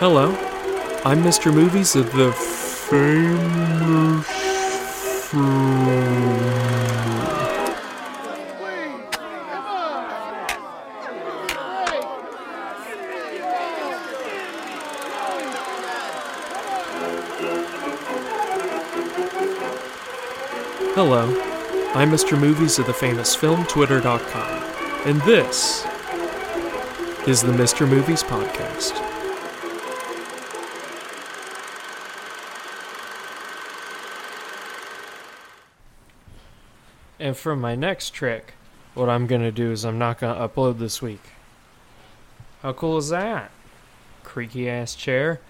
Hello, I'm Mr. Movies of the famous film. Hello, I'm Mr. Movies of the famous filmtwitter.com, and this is the Mr. Movies Podcast. And for my next trick, what I'm going to do is I'm not going to upload this week. How cool is that? Creaky ass chair.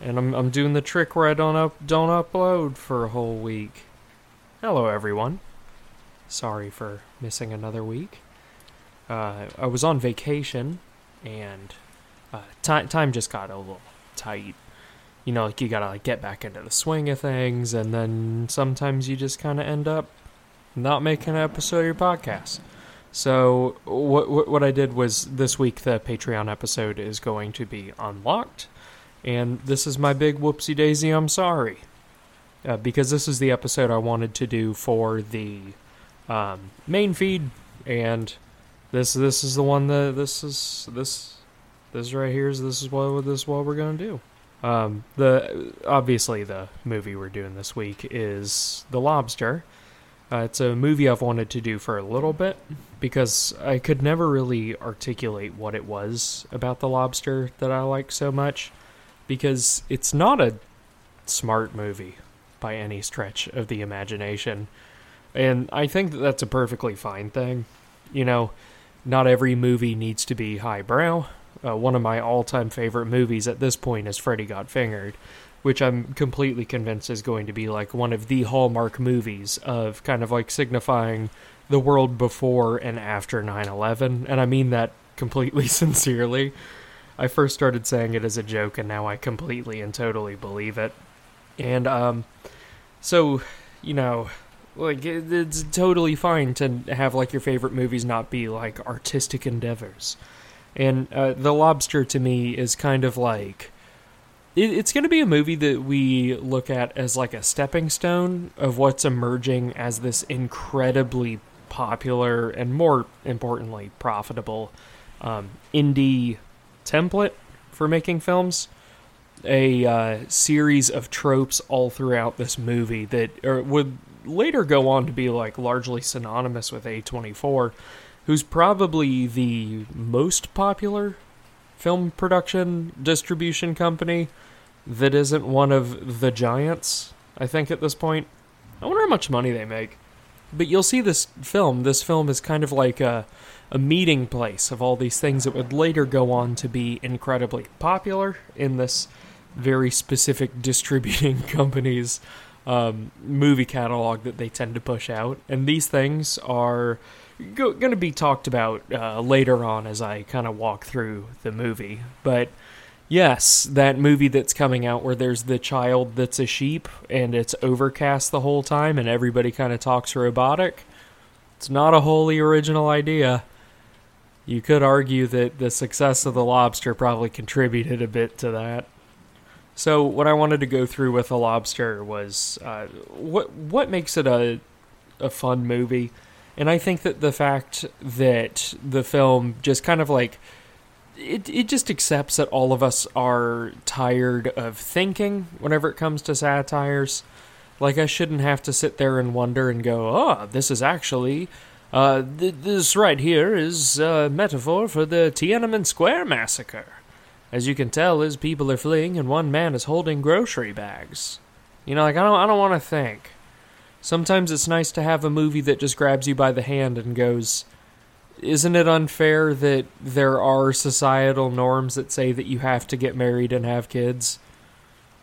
And I'm, I'm doing the trick where I don't up, don't upload for a whole week. Hello everyone. Sorry for missing another week. Uh, I was on vacation and uh, time time just got a little tight. You know, like you gotta like get back into the swing of things, and then sometimes you just kind of end up not making an episode of your podcast. So what, what what I did was this week the Patreon episode is going to be unlocked, and this is my big whoopsie daisy. I'm sorry, uh, because this is the episode I wanted to do for the um, main feed, and this this is the one that this is this this right here is this is what this is what we're gonna do. Um, the obviously the movie we're doing this week is The Lobster. Uh, it's a movie I've wanted to do for a little bit because I could never really articulate what it was about The Lobster that I like so much because it's not a smart movie by any stretch of the imagination. And I think that that's a perfectly fine thing. You know, not every movie needs to be highbrow. Uh, one of my all time favorite movies at this point is Freddy Got Fingered, which I'm completely convinced is going to be like one of the hallmark movies of kind of like signifying the world before and after 9 11. And I mean that completely sincerely. I first started saying it as a joke, and now I completely and totally believe it. And, um, so, you know, like it's totally fine to have like your favorite movies not be like artistic endeavors and uh, the lobster to me is kind of like it's going to be a movie that we look at as like a stepping stone of what's emerging as this incredibly popular and more importantly profitable um, indie template for making films. A uh, series of tropes all throughout this movie that or would later go on to be like largely synonymous with A24, who's probably the most popular film production distribution company that isn't one of the giants, I think at this point. I wonder how much money they make. But you'll see this film. This film is kind of like a, a meeting place of all these things that would later go on to be incredibly popular in this very specific distributing company's um, movie catalog that they tend to push out. And these things are go- going to be talked about uh, later on as I kind of walk through the movie. But yes, that movie that's coming out where there's the child that's a sheep and it's overcast the whole time and everybody kind of talks robotic. It's not a wholly original idea. You could argue that the success of The Lobster probably contributed a bit to that. So what I wanted to go through with The lobster was uh, what what makes it a a fun movie, and I think that the fact that the film just kind of like it it just accepts that all of us are tired of thinking whenever it comes to satires. Like I shouldn't have to sit there and wonder and go, oh, this is actually. Uh, th- this right here is a metaphor for the Tiananmen Square massacre. As you can tell, his people are fleeing, and one man is holding grocery bags. You know, like I don't, I don't want to think. Sometimes it's nice to have a movie that just grabs you by the hand and goes, "Isn't it unfair that there are societal norms that say that you have to get married and have kids?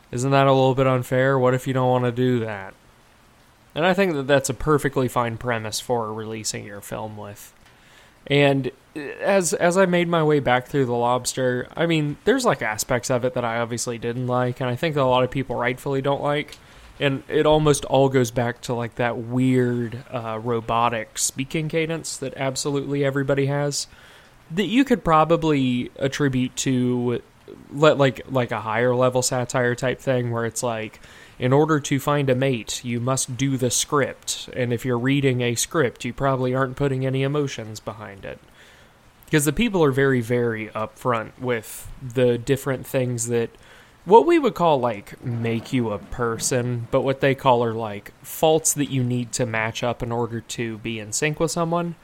Isn't that a little bit unfair? What if you don't want to do that?" And I think that that's a perfectly fine premise for releasing your film with. And eh, as as I made my way back through the lobster, I mean, there's like aspects of it that I obviously didn't like, and I think a lot of people rightfully don't like. And it almost all goes back to like that weird uh, robotic speaking cadence that absolutely everybody has. That you could probably attribute to let like like a higher level satire type thing where it's like in order to find a mate you must do the script and if you're reading a script you probably aren't putting any emotions behind it because the people are very very upfront with the different things that what we would call like make you a person but what they call are like faults that you need to match up in order to be in sync with someone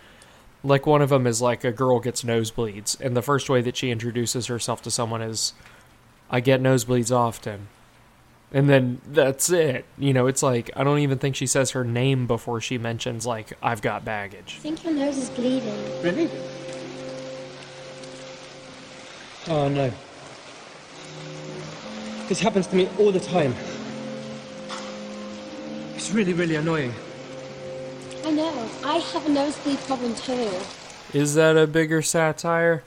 like one of them is like a girl gets nosebleeds and the first way that she introduces herself to someone is i get nosebleeds often and then that's it you know it's like i don't even think she says her name before she mentions like i've got baggage I think your nose is bleeding. Really? Oh no. This happens to me all the time. It's really, really annoying. I know. I have a nosebleed problem too. is that a bigger satire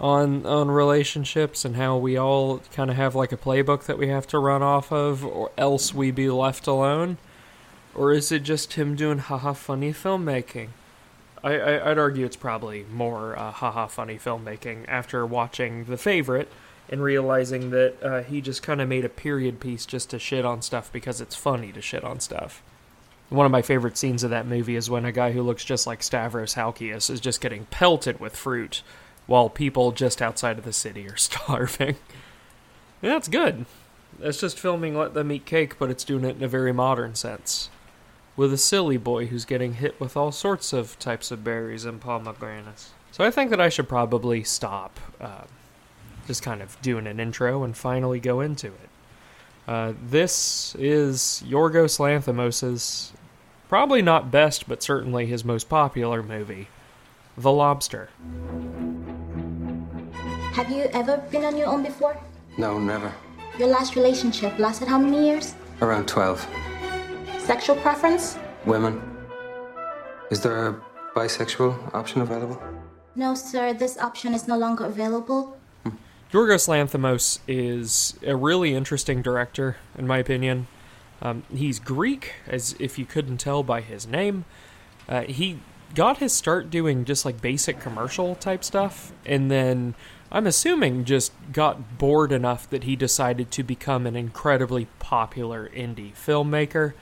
on on relationships and how we all kind of have like a playbook that we have to run off of or else we be left alone or is it just him doing haha funny filmmaking I, I I'd argue it's probably more uh, haha funny filmmaking after watching The Favorite and realizing that uh, he just kind of made a period piece just to shit on stuff because it's funny to shit on stuff. One of my favorite scenes of that movie is when a guy who looks just like Stavros Halkias is just getting pelted with fruit while people just outside of the city are starving. That's good. It's just filming Let Them Eat Cake, but it's doing it in a very modern sense. With a silly boy who's getting hit with all sorts of types of berries and pomegranates. So I think that I should probably stop uh, just kind of doing an intro and finally go into it. Uh, this is Yorgos Lanthimos' probably not best, but certainly his most popular movie, The Lobster. Have you ever been on your own before? No, never. Your last relationship lasted how many years? Around 12. Sexual preference? Women. Is there a bisexual option available? No, sir, this option is no longer available. Yorgos Lanthimos is a really interesting director, in my opinion. Um, he's Greek, as if you couldn't tell by his name. Uh, he got his start doing just like basic commercial type stuff, and then I'm assuming just got bored enough that he decided to become an incredibly popular indie filmmaker.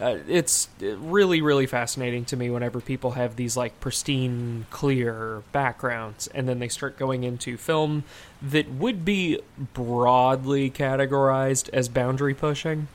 Uh, it's really, really fascinating to me whenever people have these like pristine, clear backgrounds, and then they start going into film that would be broadly categorized as boundary pushing.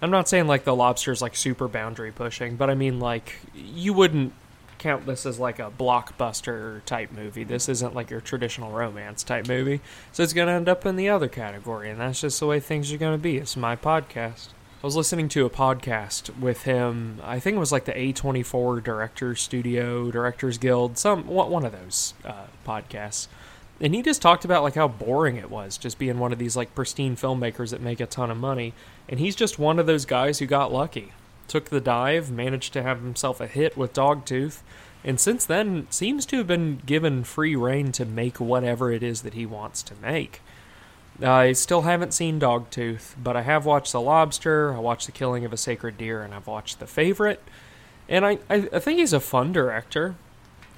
I'm not saying like the lobster's like super boundary pushing, but I mean like you wouldn't count this as like a blockbuster type movie. This isn't like your traditional romance type movie. So it's going to end up in the other category, and that's just the way things are going to be. It's my podcast. I was listening to a podcast with him. I think it was like the A24 Director Studio, Directors Guild, some one of those uh, podcasts. And he just talked about like how boring it was just being one of these like pristine filmmakers that make a ton of money. And he's just one of those guys who got lucky. Took the dive, managed to have himself a hit with Dogtooth, and since then seems to have been given free reign to make whatever it is that he wants to make. I still haven't seen Dogtooth, but I have watched The Lobster, I watched The Killing of a Sacred Deer, and I've watched The Favorite. And I, I, I think he's a fun director.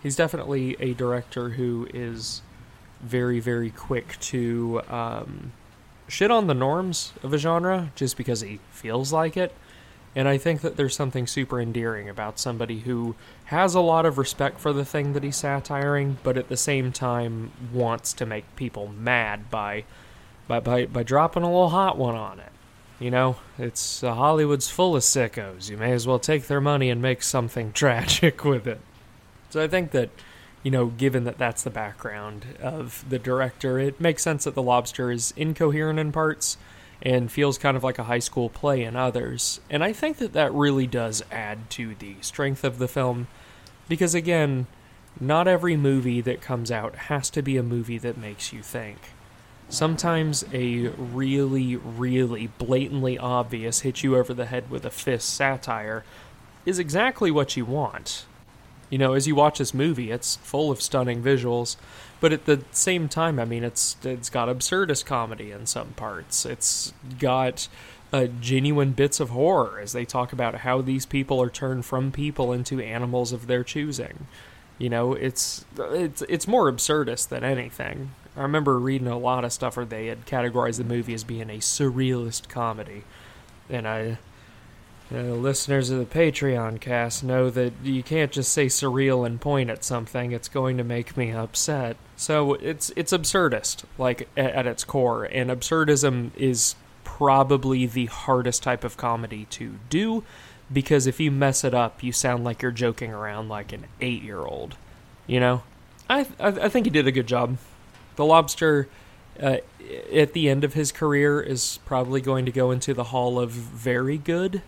He's definitely a director who is very, very quick to um, shit on the norms of a genre just because he feels like it. And I think that there's something super endearing about somebody who has a lot of respect for the thing that he's satiring, but at the same time wants to make people mad by by by, by dropping a little hot one on it. You know, it's uh, Hollywood's full of sickos. You may as well take their money and make something tragic with it. So I think that, you know, given that that's the background of the director, it makes sense that The Lobster is incoherent in parts and feels kind of like a high school play in others. And I think that that really does add to the strength of the film because, again, not every movie that comes out has to be a movie that makes you think. Sometimes a really, really blatantly obvious hit you over the head with a fist satire is exactly what you want. You know, as you watch this movie, it's full of stunning visuals, but at the same time, I mean, it's it's got absurdist comedy in some parts. It's got uh, genuine bits of horror as they talk about how these people are turned from people into animals of their choosing. You know, it's it's it's more absurdist than anything. I remember reading a lot of stuff where they had categorized the movie as being a surrealist comedy, and I, you know, listeners of the Patreon cast know that you can't just say surreal and point at something; it's going to make me upset. So it's it's absurdist, like at, at its core, and absurdism is probably the hardest type of comedy to do because if you mess it up, you sound like you're joking around like an eight-year-old. You know, I I, I think he did a good job. The Lobster, uh, at the end of his career, is probably going to go into the Hall of Very Good.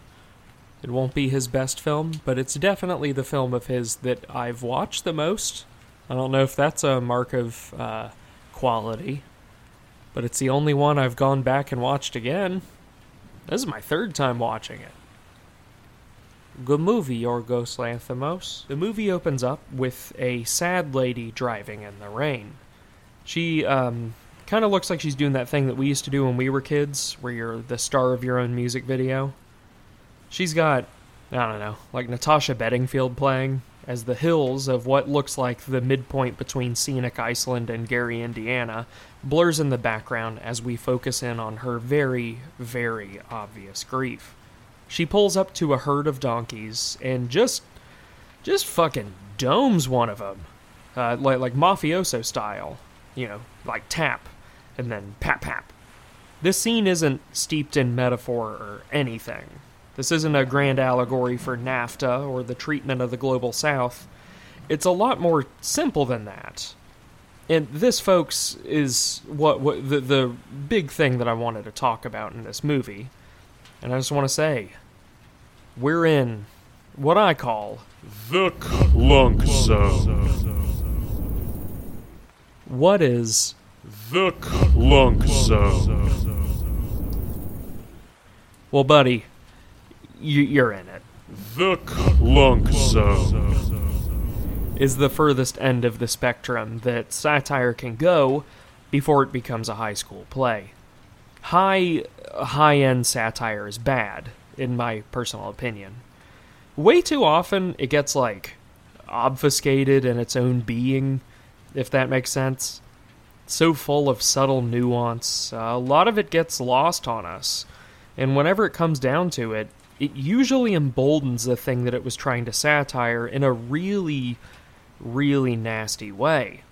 It won't be his best film, but it's definitely the film of his that I've watched the most. I don't know if that's a mark of uh, quality, but it's the only one I've gone back and watched again. This is my third time watching it. Good movie, Yorgos Lanthimos. The movie opens up with a sad lady driving in the rain. She um, kind of looks like she's doing that thing that we used to do when we were kids, where you're the star of your own music video. She's got, I don't know, like Natasha Bedingfield playing as the hills of what looks like the midpoint between scenic Iceland and Gary, Indiana, blurs in the background as we focus in on her very, very obvious grief. She pulls up to a herd of donkeys and just, just fucking domes one of them, uh, like like mafioso style, you know, like tap, and then pap pap. This scene isn't steeped in metaphor or anything. This isn't a grand allegory for NAFTA or the treatment of the global south. It's a lot more simple than that. And this, folks, is what, what the, the big thing that I wanted to talk about in this movie. And I just want to say, we're in what I call The Clunk Zone. What is The Clunk Zone. well, buddy, you, you're in it. The Clunk Zone. Is the furthest end of the spectrum that satire can go before it becomes a high school play. High high end satire is bad, in my personal opinion. Way too often it gets like obfuscated in its own being, if that makes sense. So full of subtle nuance, uh, a lot of it gets lost on us. And whenever it comes down to it, it usually emboldens the thing that it was trying to satire in a really, really nasty way.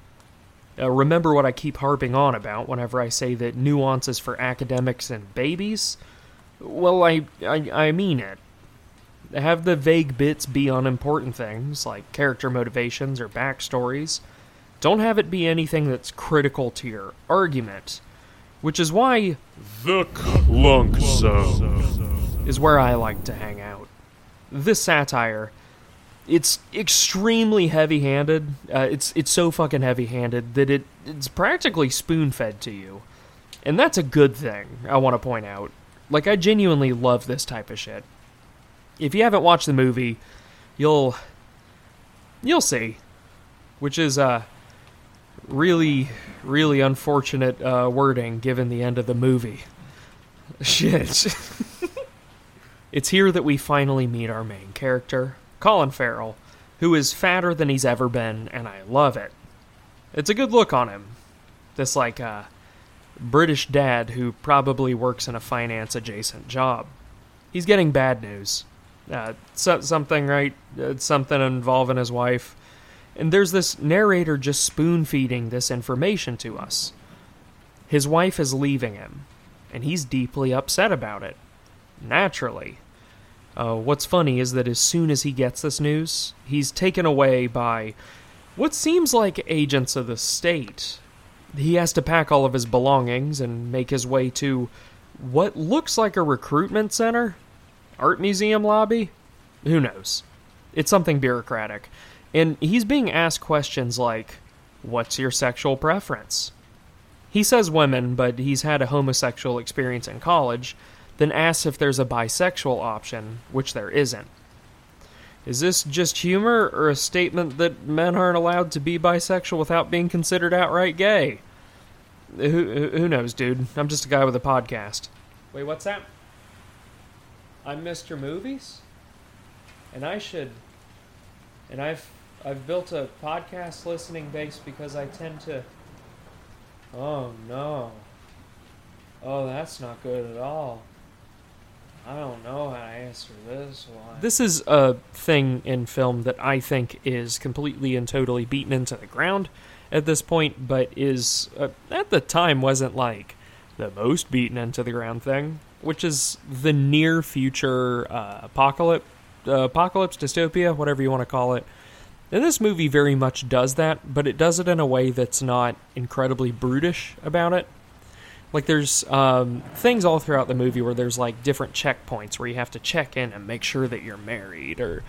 Uh, remember what I keep harping on about whenever I say that nuance is for academics and babies? Well, I, I, I mean it. Have the vague bits be on important things, like character motivations or backstories. Don't have it be anything that's critical to your argument. Which is why The Clunk Zone. is where I like to hang out. This satire, it's extremely heavy-handed. Uh, it's it's so fucking heavy-handed that it it's practically spoon-fed to you, and that's a good thing. I want to point out. Like I genuinely love this type of shit. If you haven't watched the movie, you'll you'll see, which is uh really really unfortunate uh, wording given the end of the movie. Shit. It's here that we finally meet our main character, Colin Farrell, who is fatter than he's ever been, and I love it. It's a good look on him. This, like, uh, British dad who probably works in a finance adjacent job. He's getting bad news. Uh, so, something, right? Uh, something involving his wife. And there's this narrator just spoon feeding this information to us. His wife is leaving him, and he's deeply upset about it. Naturally. Uh, what's funny is that as soon as he gets this news, he's taken away by what seems like agents of the state. He has to pack all of his belongings and make his way to what looks like a recruitment center? Art museum lobby? Who knows? It's something bureaucratic. And he's being asked questions like, What's your sexual preference? He says women, but he's had a homosexual experience in college, then asks if there's a bisexual option, which there isn't. Is this just humor or a statement that men aren't allowed to be bisexual without being considered outright gay? Who, who knows, dude? I'm just a guy with a podcast. Wait, what's that? I'm Mr. Movies? And I should. And I've. I've built a podcast listening base because I tend to. Oh no. Oh, that's not good at all. I don't know how to answer this one. This is a thing in film that I think is completely and totally beaten into the ground at this point, but is uh, at the time wasn't like the most beaten into the ground thing, which is the near future uh, apocalypse, uh, apocalypse dystopia, whatever you want to call it. And this movie very much does that, but it does it in a way that's not incredibly brutish about it. Like there's um, things all throughout the movie where there's like different checkpoints where you have to check in and make sure that you're married, or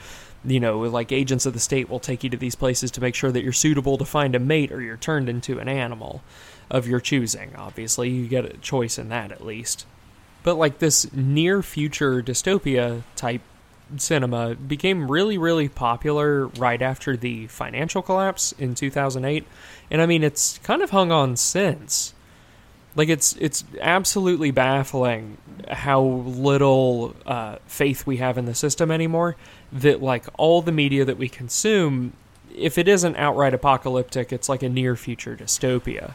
you know, like agents of the state will take you to these places to make sure that you're suitable to find a mate, or you're turned into an animal of your choosing. Obviously, you get a choice in that at least. But like this near future dystopia type cinema became really, really popular right after the financial collapse in 2008. And I mean, it's kind of hung on since. Like it's it's absolutely baffling how little uh, faith we have in the system anymore. That like all the media that we consume, if it isn't outright apocalyptic, it's like a near future dystopia.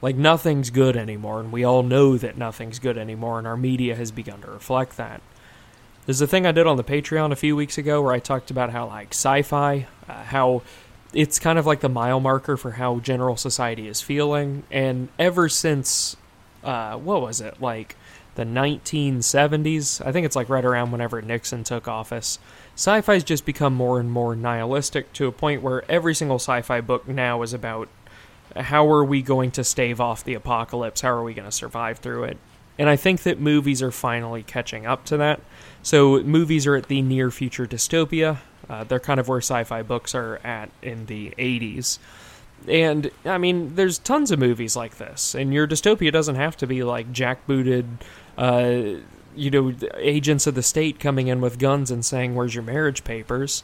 Like nothing's good anymore, and we all know that nothing's good anymore, and our media has begun to reflect that. There's a thing I did on the Patreon a few weeks ago where I talked about how like sci-fi, uh, how it's kind of like the mile marker for how general society is feeling, and ever since, uh, what was it like? The 1970s, I think it's like right around whenever Nixon took office. Sci-fi's just become more and more nihilistic to a point where every single sci-fi book now is about how are we going to stave off the apocalypse? How are we going to survive through it? And I think that movies are finally catching up to that. So movies are at the near future dystopia. Uh, they're kind of where sci-fi books are at in the 80s. And I mean, there's tons of movies like this, and your dystopia doesn't have to be like jackbooted, uh, you know, agents of the state coming in with guns and saying, "Where's your marriage papers?"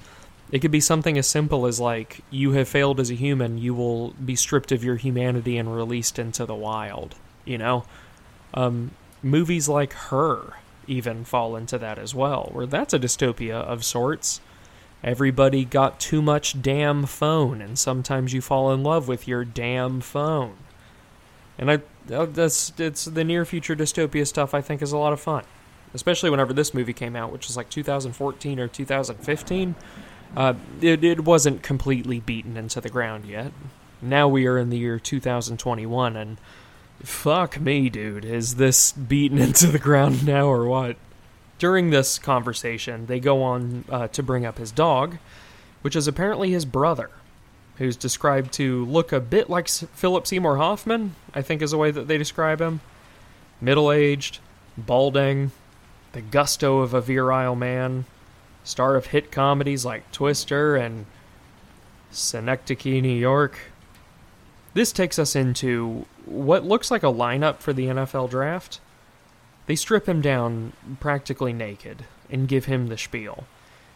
It could be something as simple as like, "You have failed as a human. You will be stripped of your humanity and released into the wild." You know, um, movies like Her even fall into that as well, where that's a dystopia of sorts. Everybody got too much damn phone, and sometimes you fall in love with your damn phone. And I, uh, that's it's the near future dystopia stuff. I think is a lot of fun, especially whenever this movie came out, which was like 2014 or 2015. Uh, it it wasn't completely beaten into the ground yet. Now we are in the year 2021, and fuck me, dude, is this beaten into the ground now or what? During this conversation, they go on uh, to bring up his dog, which is apparently his brother, who's described to look a bit like Philip Seymour Hoffman, I think is the way that they describe him. Middle aged, balding, the gusto of a virile man, star of hit comedies like Twister and Synecdoche, New York. This takes us into what looks like a lineup for the NFL draft. They strip him down practically naked and give him the spiel,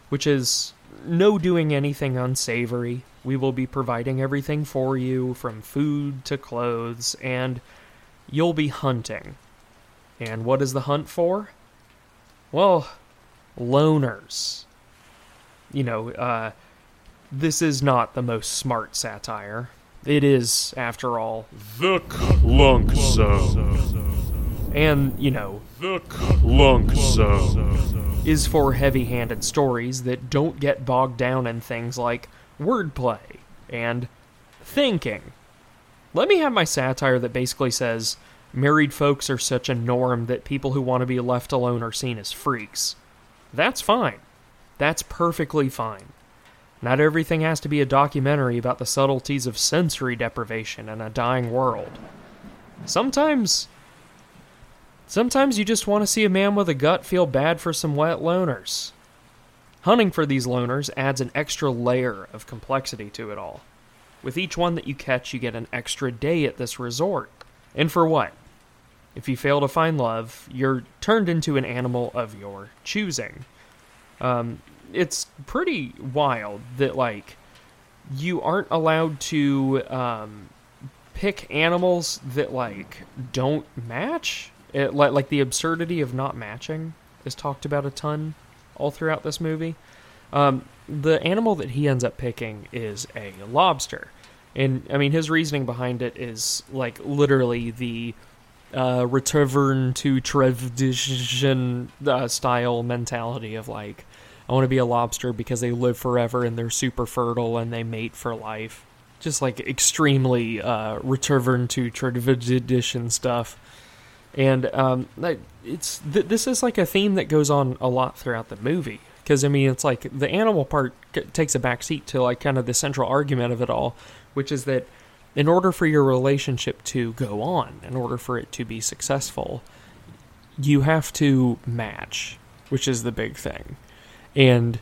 which is no doing anything unsavory. We will be providing everything for you, from food to clothes, and you'll be hunting. And what is the hunt for? Well, loners. You know, uh, this is not the most smart satire. It is, after all, The Clunk Zone. and, you know, The Clunk Zone. is for heavy handed stories that don't get bogged down in things like wordplay and thinking. Let me have my satire that basically says married folks are such a norm that people who want to be left alone are seen as freaks. That's fine. That's perfectly fine. Not everything has to be a documentary about the subtleties of sensory deprivation in a dying world. Sometimes Sometimes you just want to see a man with a gut feel bad for some wet loners. Hunting for these loners adds an extra layer of complexity to it all. With each one that you catch, you get an extra day at this resort. And for what? If you fail to find love, you're turned into an animal of your choosing. Um, it's pretty wild that, like, you aren't allowed to um, pick animals that, like, don't match it, like, like the absurdity of not matching is talked about a ton all throughout this movie. Um, the animal that he ends up picking is a lobster. And I mean, his reasoning behind it is like literally the uh, return to tradition uh, style mentality of like, I want to be a lobster because they live forever and they're super fertile and they mate for life. Just like extremely uh, return to tradition stuff. And um, it's th- this is like a theme that goes on a lot throughout the movie because I mean it's like the animal part c- takes a back seat to like kind of the central argument of it all, which is that in order for your relationship to go on, in order for it to be successful, you have to match, which is the big thing. And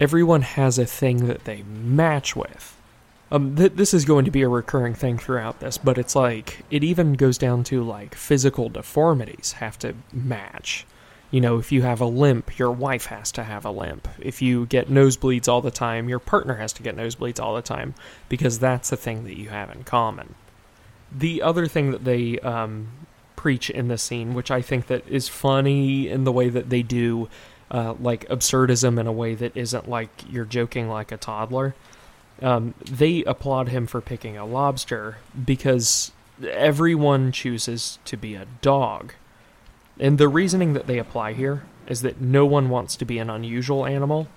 everyone has a thing that they match with. Um, th- this is going to be a recurring thing throughout this, but it's like it even goes down to like physical deformities have to match. You know, if you have a limp, your wife has to have a limp. If you get nosebleeds all the time, your partner has to get nosebleeds all the time because that's the thing that you have in common. The other thing that they um, preach in this scene, which I think that is funny in the way that they do, uh, like absurdism in a way that isn't like you're joking like a toddler. Um, they applaud him for picking a lobster because everyone chooses to be a dog. And the reasoning that they apply here is that no one wants to be an unusual animal.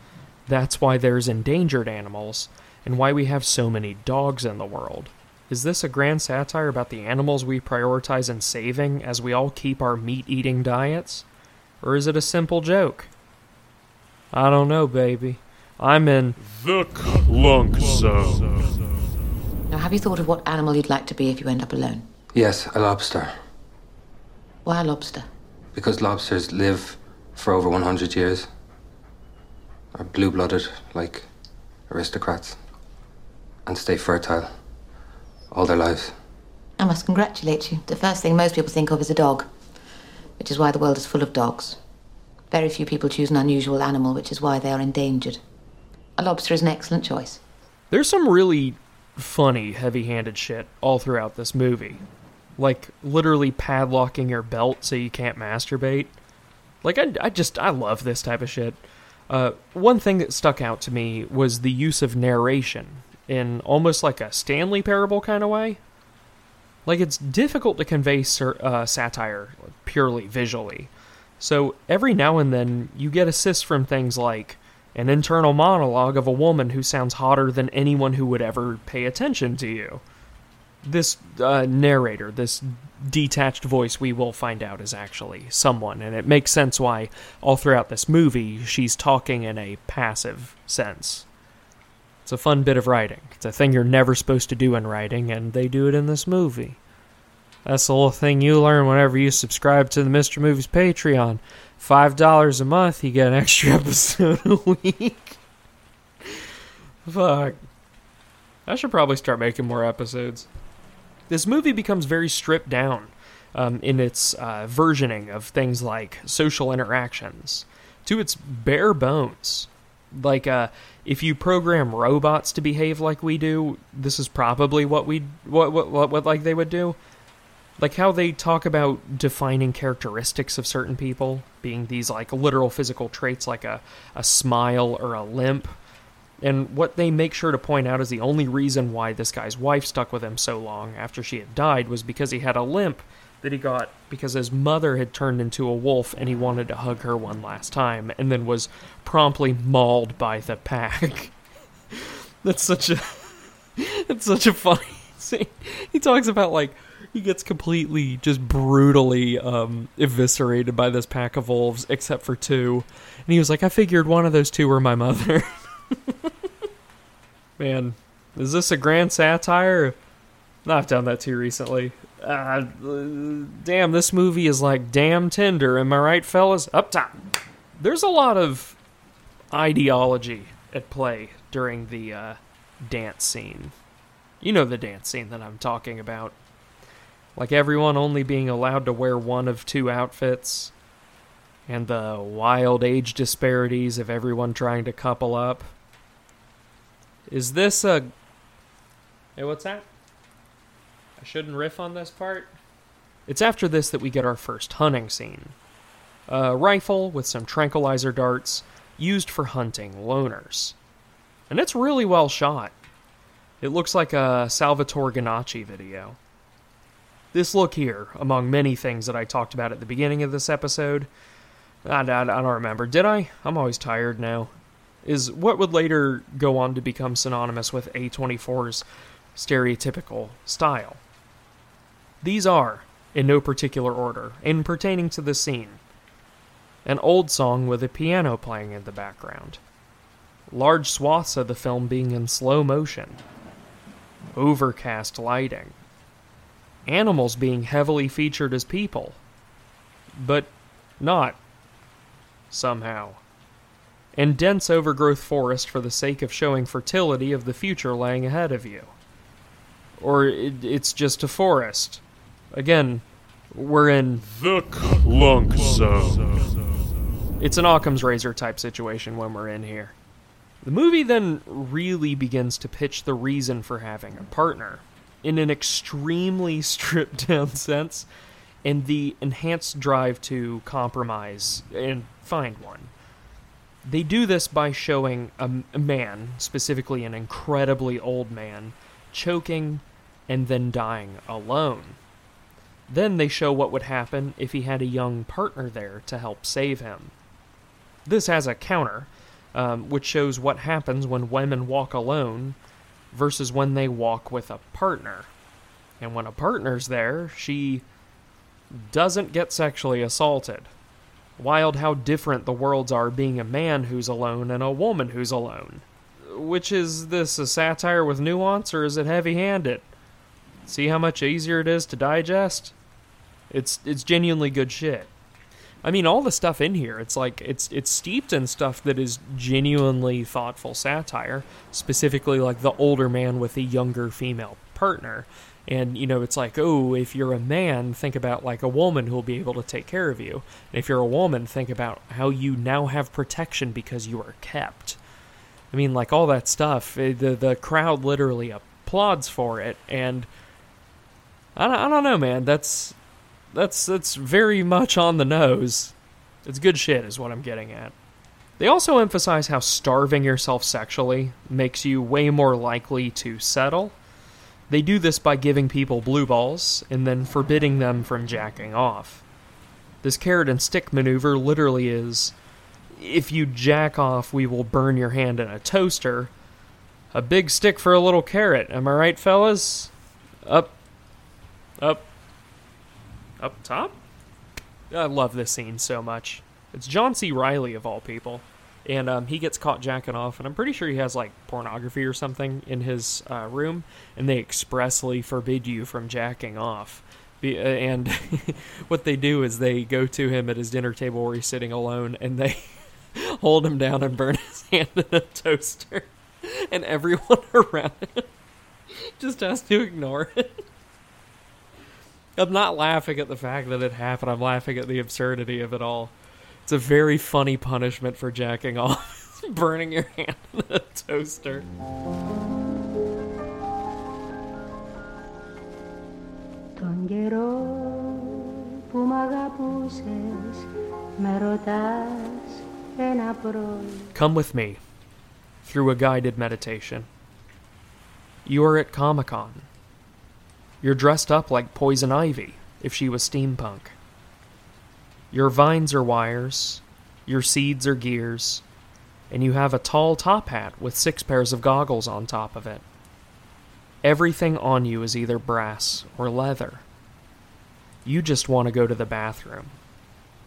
That's why there's endangered animals and why we have so many dogs in the world. Is this a grand satire about the animals we prioritize in saving as we all keep our meat eating diets? Or is it a simple joke? I don't know, baby. I'm in. The Clunk Zone. Now, have you thought of what animal you'd like to be if you end up alone? Yes, a lobster. Why a lobster? Because lobsters live for over 100 years. Are blue blooded like aristocrats. And stay fertile all their lives. I must congratulate you. The first thing most people think of is a dog, which is why the world is full of dogs. Very few people choose an unusual animal, which is why they are endangered. A lobster is an excellent choice. There's some really funny, heavy handed shit all throughout this movie. Like, literally padlocking your belt so you can't masturbate. Like, I, I just, I love this type of shit. Uh, one thing that stuck out to me was the use of narration in almost like a Stanley Parable kind of way. Like, it's difficult to convey uh, satire purely visually. So, every now and then, you get assists from things like an internal monologue of a woman who sounds hotter than anyone who would ever pay attention to you. This uh, narrator, this detached voice, we will find out is actually someone, and it makes sense why all throughout this movie she's talking in a passive sense. It's a fun bit of writing. It's a thing you're never supposed to do in writing, and they do it in this movie. That's the little thing you learn whenever you subscribe to the Mr. Movies Patreon. Five dollars a month, you get an extra episode a week. Fuck. I should probably start making more episodes. This movie becomes very stripped down um, in its uh, versioning of things like social interactions to its bare bones. Like, uh, if you program robots to behave like we do, this is probably what we what what what, what like they would do like how they talk about defining characteristics of certain people being these like literal physical traits like a, a smile or a limp. And what they make sure to point out is the only reason why this guy's wife stuck with him so long after she had died was because he had a limp that he got because his mother had turned into a wolf and he wanted to hug her one last time and then was promptly mauled by the pack. That's such a it's such a funny scene. He talks about like he gets completely just brutally um, eviscerated by this pack of wolves, except for two. And he was like, I figured one of those two were my mother. Man, is this a grand satire? No, I've done that too recently. Uh, damn, this movie is like damn tender. Am I right, fellas? Up top. There's a lot of ideology at play during the uh, dance scene. You know the dance scene that I'm talking about like everyone only being allowed to wear one of two outfits, and the wild age disparities of everyone trying to couple up. Is this a. Hey, what's that? I shouldn't riff on this part? It's after this that we get our first hunting scene. A rifle with some tranquilizer darts used for hunting loners. And it's really well shot. It looks like a Salvatore Ganacci video. This look here, among many things that I talked about at the beginning of this episode, I, I, I don't remember. Did I? I'm always tired now. Is what would later go on to become synonymous with A24's stereotypical style. These are, in no particular order, and pertaining to the scene an old song with a piano playing in the background, large swaths of the film being in slow motion, overcast lighting, animals being heavily featured as people, but not somehow, and dense overgrowth forest for the sake of showing fertility of the future laying ahead of you. Or it, it's just a forest. Again, we're in The Clunk Zone. it's an Occam's razor type situation when we're in here. The movie then really begins to pitch the reason for having a partner in an extremely stripped down sense and the enhanced drive to compromise and find one. They do this by showing a, a man, specifically an incredibly old man, choking and then dying alone. Then they show what would happen if he had a young partner there to help save him. This has a counter, um, which shows what happens when women walk alone versus when they walk with a partner. And when a partner's there, she doesn't get sexually assaulted. Wild how different the worlds are being a man who's alone and a woman who's alone. Which is this a satire with nuance or is it heavy handed? See how much easier it is to digest? It's it's genuinely good shit. I mean, all the stuff in here, it's like it's it's steeped in stuff that is genuinely thoughtful satire, specifically like the older man with a younger female partner. And you know, it's like, oh, if you're a man, think about like a woman who'll be able to take care of you. And if you're a woman, think about how you now have protection because you are kept. I mean, like all that stuff. eh, The the crowd literally applauds for it, and I don't, I don't know, man. That's that's that's very much on the nose. It's good shit, is what I'm getting at. They also emphasize how starving yourself sexually makes you way more likely to settle. They do this by giving people blue balls and then forbidding them from jacking off. This carrot and stick maneuver literally is if you jack off, we will burn your hand in a toaster. A big stick for a little carrot, am I right, fellas? Up, up, up top? I love this scene so much. It's John C. Reilly, of all people. And um, he gets caught jacking off, and I'm pretty sure he has like pornography or something in his uh, room, and they expressly forbid you from jacking off. Uh, and what they do is they go to him at his dinner table where he's sitting alone, and they hold him down and burn his hand in a toaster, and everyone around him just has to ignore it. I'm not laughing at the fact that it happened. I'm laughing at the absurdity of it all. It's a very funny punishment for jacking off, burning your hand in a toaster. Τον καιρό που μ' αγαπούσες Με ρωτάς ένα πρωί Come with me through a guided meditation. You are at Comic Con. You're dressed up like Poison Ivy if she was steampunk. Your vines are wires, your seeds are gears, and you have a tall top hat with six pairs of goggles on top of it. Everything on you is either brass or leather. You just want to go to the bathroom.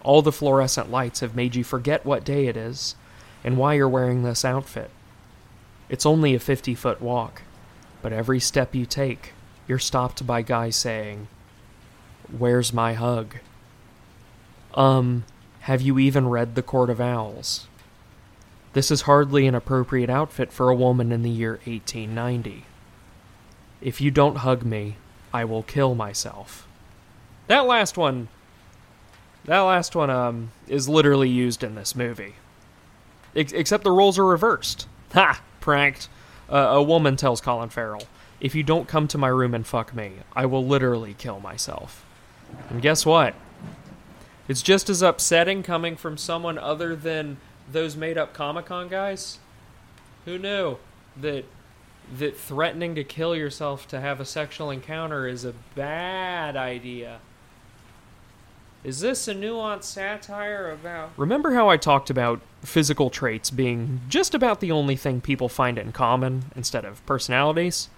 All the fluorescent lights have made you forget what day it is and why you're wearing this outfit. It's only a 50 foot walk, but every step you take, you're stopped by guys saying, Where's my hug? Um, have you even read The Court of Owls? This is hardly an appropriate outfit for a woman in the year 1890. If you don't hug me, I will kill myself. That last one that last one um is literally used in this movie. Ex- except the roles are reversed. Ha! Pranked. Uh, a woman tells Colin Farrell, "If you don't come to my room and fuck me, I will literally kill myself." And guess what? It's just as upsetting coming from someone other than those made up Comic Con guys. Who knew? that that threatening to kill yourself to have a sexual encounter is a bad idea. Is this a nuanced satire about. Remember how I talked about physical traits being just about the only thing people find in common instead of personalities?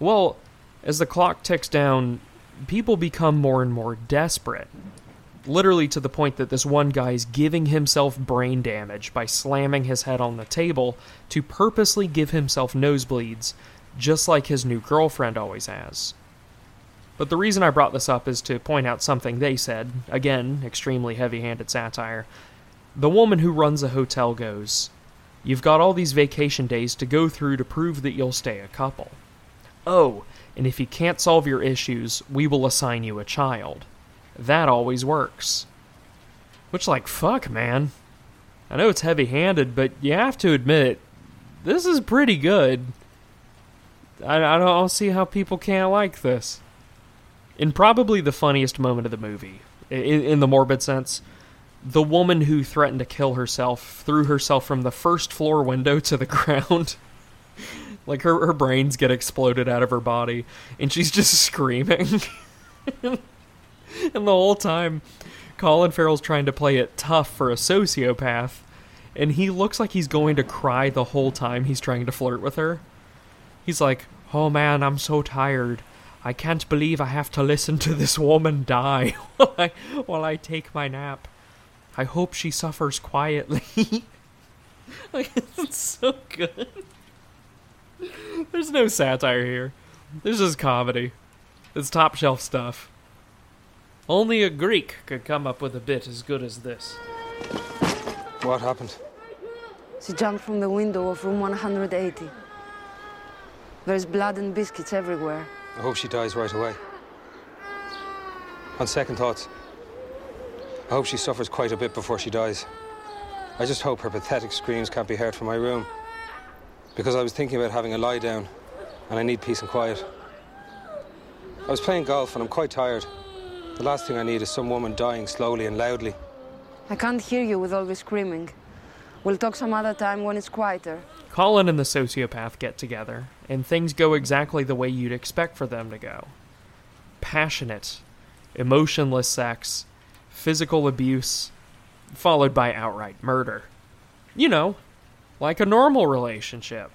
Well, as the clock ticks down, people become more and more desperate. Literally to the point that this one guy is giving himself brain damage by slamming his head on the table to purposely give himself nosebleeds, just like his new girlfriend always has. But the reason I brought this up is to point out something they said, again, extremely heavy handed satire. The woman who runs a hotel goes, You've got all these vacation days to go through to prove that you'll stay a couple. Oh, and if you can't solve your issues, we will assign you a child. That always works. Which, like, fuck, man. I know it's heavy handed, but you have to admit, this is pretty good. I, I don't see how people can't like this. In probably the funniest moment of the movie, in, in the morbid sense, the woman who threatened to kill herself threw herself from the first floor window to the ground. Like her, her brains get exploded out of her body, and she's just screaming. and the whole time, Colin Farrell's trying to play it tough for a sociopath, and he looks like he's going to cry the whole time he's trying to flirt with her. He's like, Oh man, I'm so tired. I can't believe I have to listen to this woman die while I, while I take my nap. I hope she suffers quietly. like, it's so good. There's no satire here. This is comedy. It's top shelf stuff. Only a Greek could come up with a bit as good as this. What happened? She jumped from the window of room 180. There's blood and biscuits everywhere. I hope she dies right away. On second thoughts, I hope she suffers quite a bit before she dies. I just hope her pathetic screams can't be heard from my room. Because I was thinking about having a lie down, and I need peace and quiet. I was playing golf and I'm quite tired. The last thing I need is some woman dying slowly and loudly. I can't hear you with all the screaming. We'll talk some other time when it's quieter. Colin and the sociopath get together, and things go exactly the way you'd expect for them to go passionate, emotionless sex, physical abuse, followed by outright murder. You know, like a normal relationship.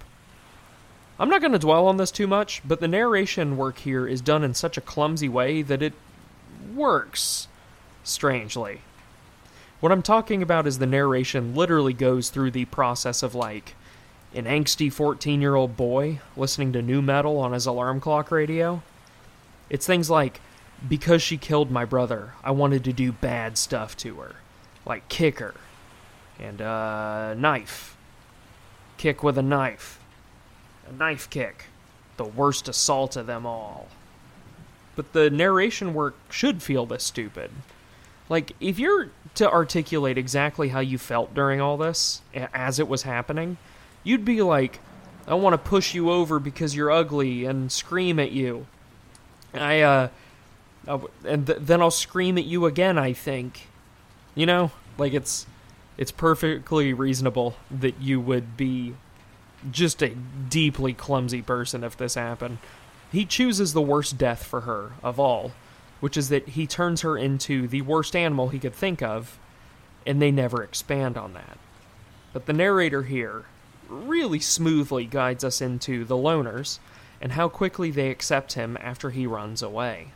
I'm not going to dwell on this too much, but the narration work here is done in such a clumsy way that it works, strangely. What I'm talking about is the narration literally goes through the process of like an angsty 14 year old boy listening to nu metal on his alarm clock radio. It's things like, because she killed my brother, I wanted to do bad stuff to her, like kick her, and uh, knife. Kick with a knife. A knife kick. The worst assault of them all. But the narration work should feel this stupid. Like, if you're to articulate exactly how you felt during all this, as it was happening, you'd be like, I want to push you over because you're ugly and scream at you. I, uh, and th- then I'll scream at you again, I think. You know? Like, it's, it's perfectly reasonable that you would be just a deeply clumsy person if this happened. He chooses the worst death for her of all, which is that he turns her into the worst animal he could think of, and they never expand on that. But the narrator here really smoothly guides us into the loners and how quickly they accept him after he runs away.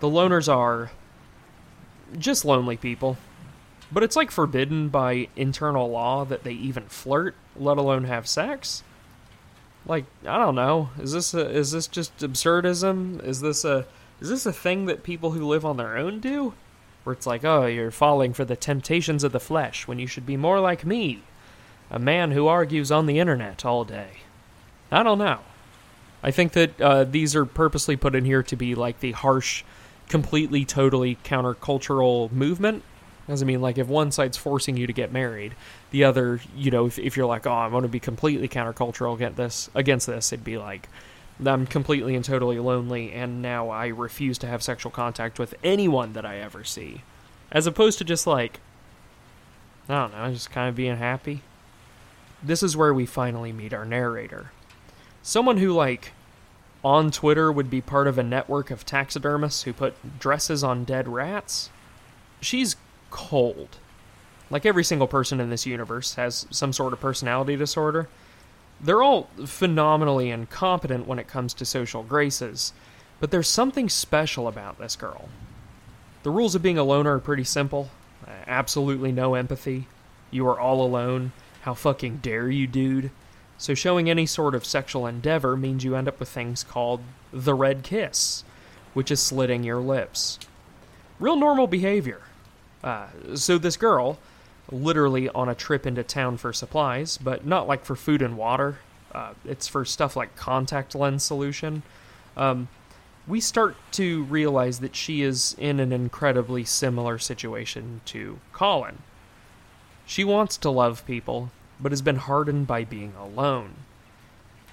The loners are just lonely people, but it's like forbidden by internal law that they even flirt, let alone have sex. Like I don't know, is this a, is this just absurdism? Is this a is this a thing that people who live on their own do? Where it's like, oh, you're falling for the temptations of the flesh when you should be more like me, a man who argues on the internet all day. I don't know. I think that uh, these are purposely put in here to be like the harsh, completely, totally countercultural movement. Doesn't mean like if one side's forcing you to get married, the other, you know, if, if you're like, oh, I'm going to be completely countercultural against this, against this, it'd be like, I'm completely and totally lonely, and now I refuse to have sexual contact with anyone that I ever see, as opposed to just like, I don't know, just kind of being happy. this is where we finally meet our narrator. Someone who, like, on Twitter would be part of a network of taxidermists who put dresses on dead rats. She's cold. Like every single person in this universe has some sort of personality disorder. They're all phenomenally incompetent when it comes to social graces, but there's something special about this girl. The rules of being a loner are pretty simple absolutely no empathy. You are all alone. How fucking dare you, dude? So, showing any sort of sexual endeavor means you end up with things called the red kiss, which is slitting your lips. Real normal behavior. Uh, so, this girl, literally on a trip into town for supplies, but not like for food and water, uh, it's for stuff like contact lens solution. Um, we start to realize that she is in an incredibly similar situation to Colin. She wants to love people, but has been hardened by being alone.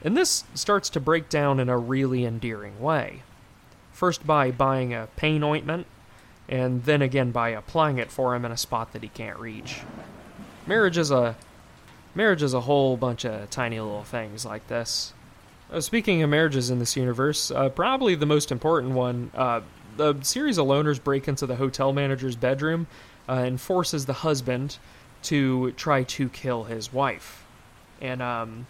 And this starts to break down in a really endearing way. First, by buying a pain ointment, and then again by applying it for him in a spot that he can't reach. Marriage is a marriage is a whole bunch of tiny little things like this. Uh, speaking of marriages in this universe, uh, probably the most important one, uh, the series of loners break into the hotel manager's bedroom uh, and forces the husband to try to kill his wife. And um,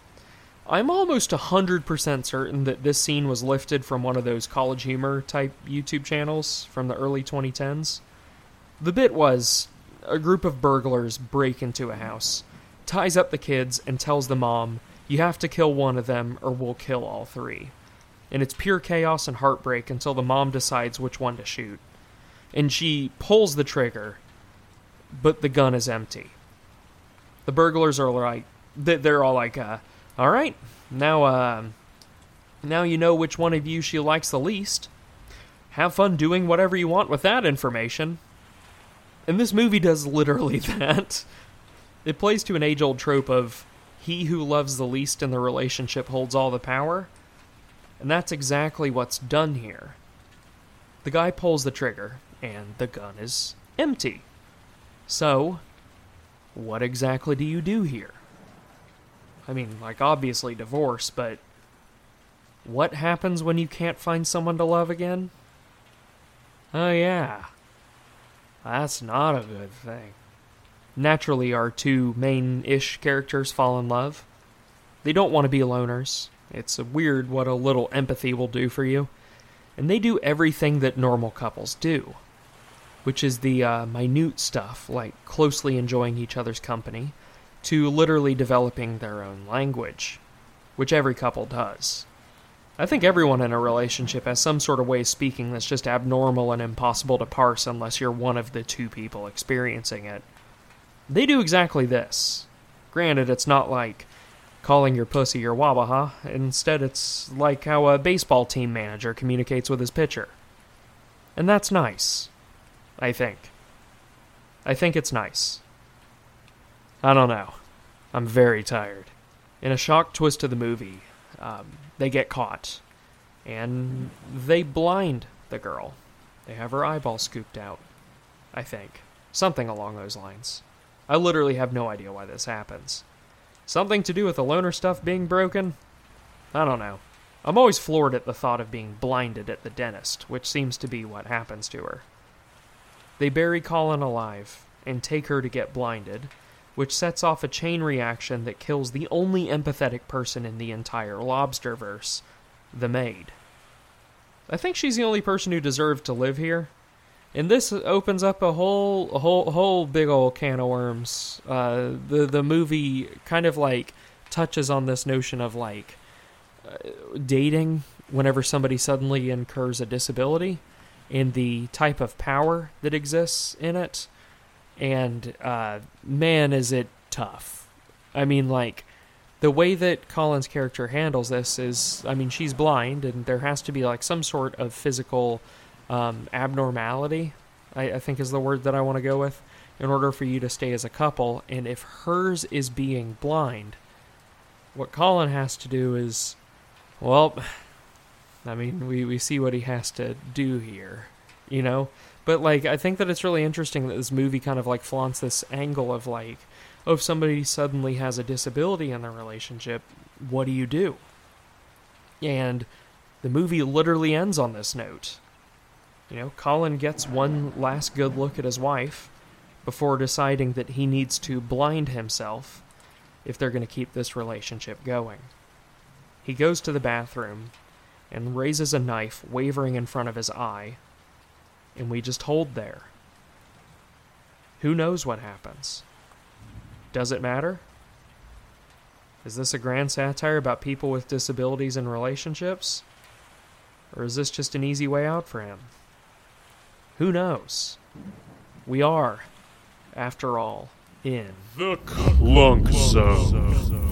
I'm almost 100% certain that this scene was lifted from one of those college humor type YouTube channels from the early 2010s. The bit was a group of burglars break into a house, ties up the kids, and tells the mom, You have to kill one of them or we'll kill all three. And it's pure chaos and heartbreak until the mom decides which one to shoot. And she pulls the trigger, but the gun is empty the burglars are like they're all like uh, all right. Now uh, now you know which one of you she likes the least. Have fun doing whatever you want with that information. And this movie does literally that. It plays to an age-old trope of he who loves the least in the relationship holds all the power. And that's exactly what's done here. The guy pulls the trigger and the gun is empty. So what exactly do you do here? I mean, like, obviously divorce, but what happens when you can't find someone to love again? Oh, yeah. That's not a good thing. Naturally, our two main ish characters fall in love. They don't want to be loners. It's weird what a little empathy will do for you. And they do everything that normal couples do which is the uh, minute stuff, like closely enjoying each other's company, to literally developing their own language, which every couple does. I think everyone in a relationship has some sort of way of speaking that's just abnormal and impossible to parse unless you're one of the two people experiencing it. They do exactly this. Granted, it's not like calling your pussy your wabaha. Instead, it's like how a baseball team manager communicates with his pitcher. And that's nice. I think. I think it's nice. I don't know. I'm very tired. In a shock twist to the movie, um, they get caught. And they blind the girl. They have her eyeball scooped out. I think. Something along those lines. I literally have no idea why this happens. Something to do with the loner stuff being broken? I don't know. I'm always floored at the thought of being blinded at the dentist, which seems to be what happens to her. They bury Colin alive and take her to get blinded, which sets off a chain reaction that kills the only empathetic person in the entire Lobsterverse the maid. I think she's the only person who deserved to live here. And this opens up a whole, a whole, whole big old can of worms. Uh, the the movie kind of like touches on this notion of like uh, dating whenever somebody suddenly incurs a disability and the type of power that exists in it. And uh, man, is it tough. I mean, like, the way that Colin's character handles this is I mean, she's blind, and there has to be, like, some sort of physical um, abnormality, I, I think is the word that I want to go with, in order for you to stay as a couple. And if hers is being blind, what Colin has to do is, well, I mean, we, we see what he has to do here, you know? But, like, I think that it's really interesting that this movie kind of, like, flaunts this angle of, like, oh, if somebody suddenly has a disability in their relationship, what do you do? And the movie literally ends on this note. You know, Colin gets one last good look at his wife before deciding that he needs to blind himself if they're going to keep this relationship going. He goes to the bathroom and raises a knife wavering in front of his eye, and we just hold there. Who knows what happens? Does it matter? Is this a grand satire about people with disabilities and relationships? Or is this just an easy way out for him? Who knows? We are, after all, in the Clunk Zone.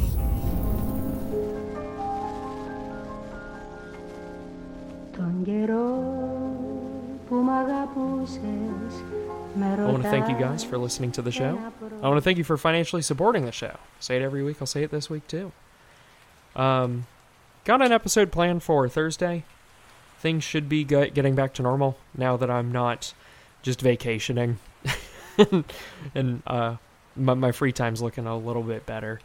I want to thank you guys for listening to the show. I want to thank you for financially supporting the show. Say it every week. I'll say it this week too. Um, got an episode planned for Thursday. Things should be getting back to normal now that I'm not just vacationing, and uh, my, my free time's looking a little bit better.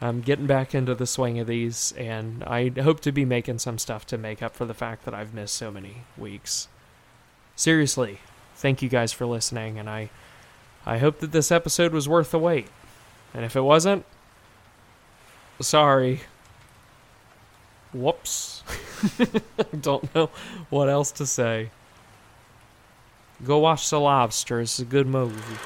I'm getting back into the swing of these, and I hope to be making some stuff to make up for the fact that I've missed so many weeks. Seriously, thank you guys for listening, and I I hope that this episode was worth the wait. And if it wasn't, sorry. Whoops. I don't know what else to say. Go watch The Lobster. It's a good movie.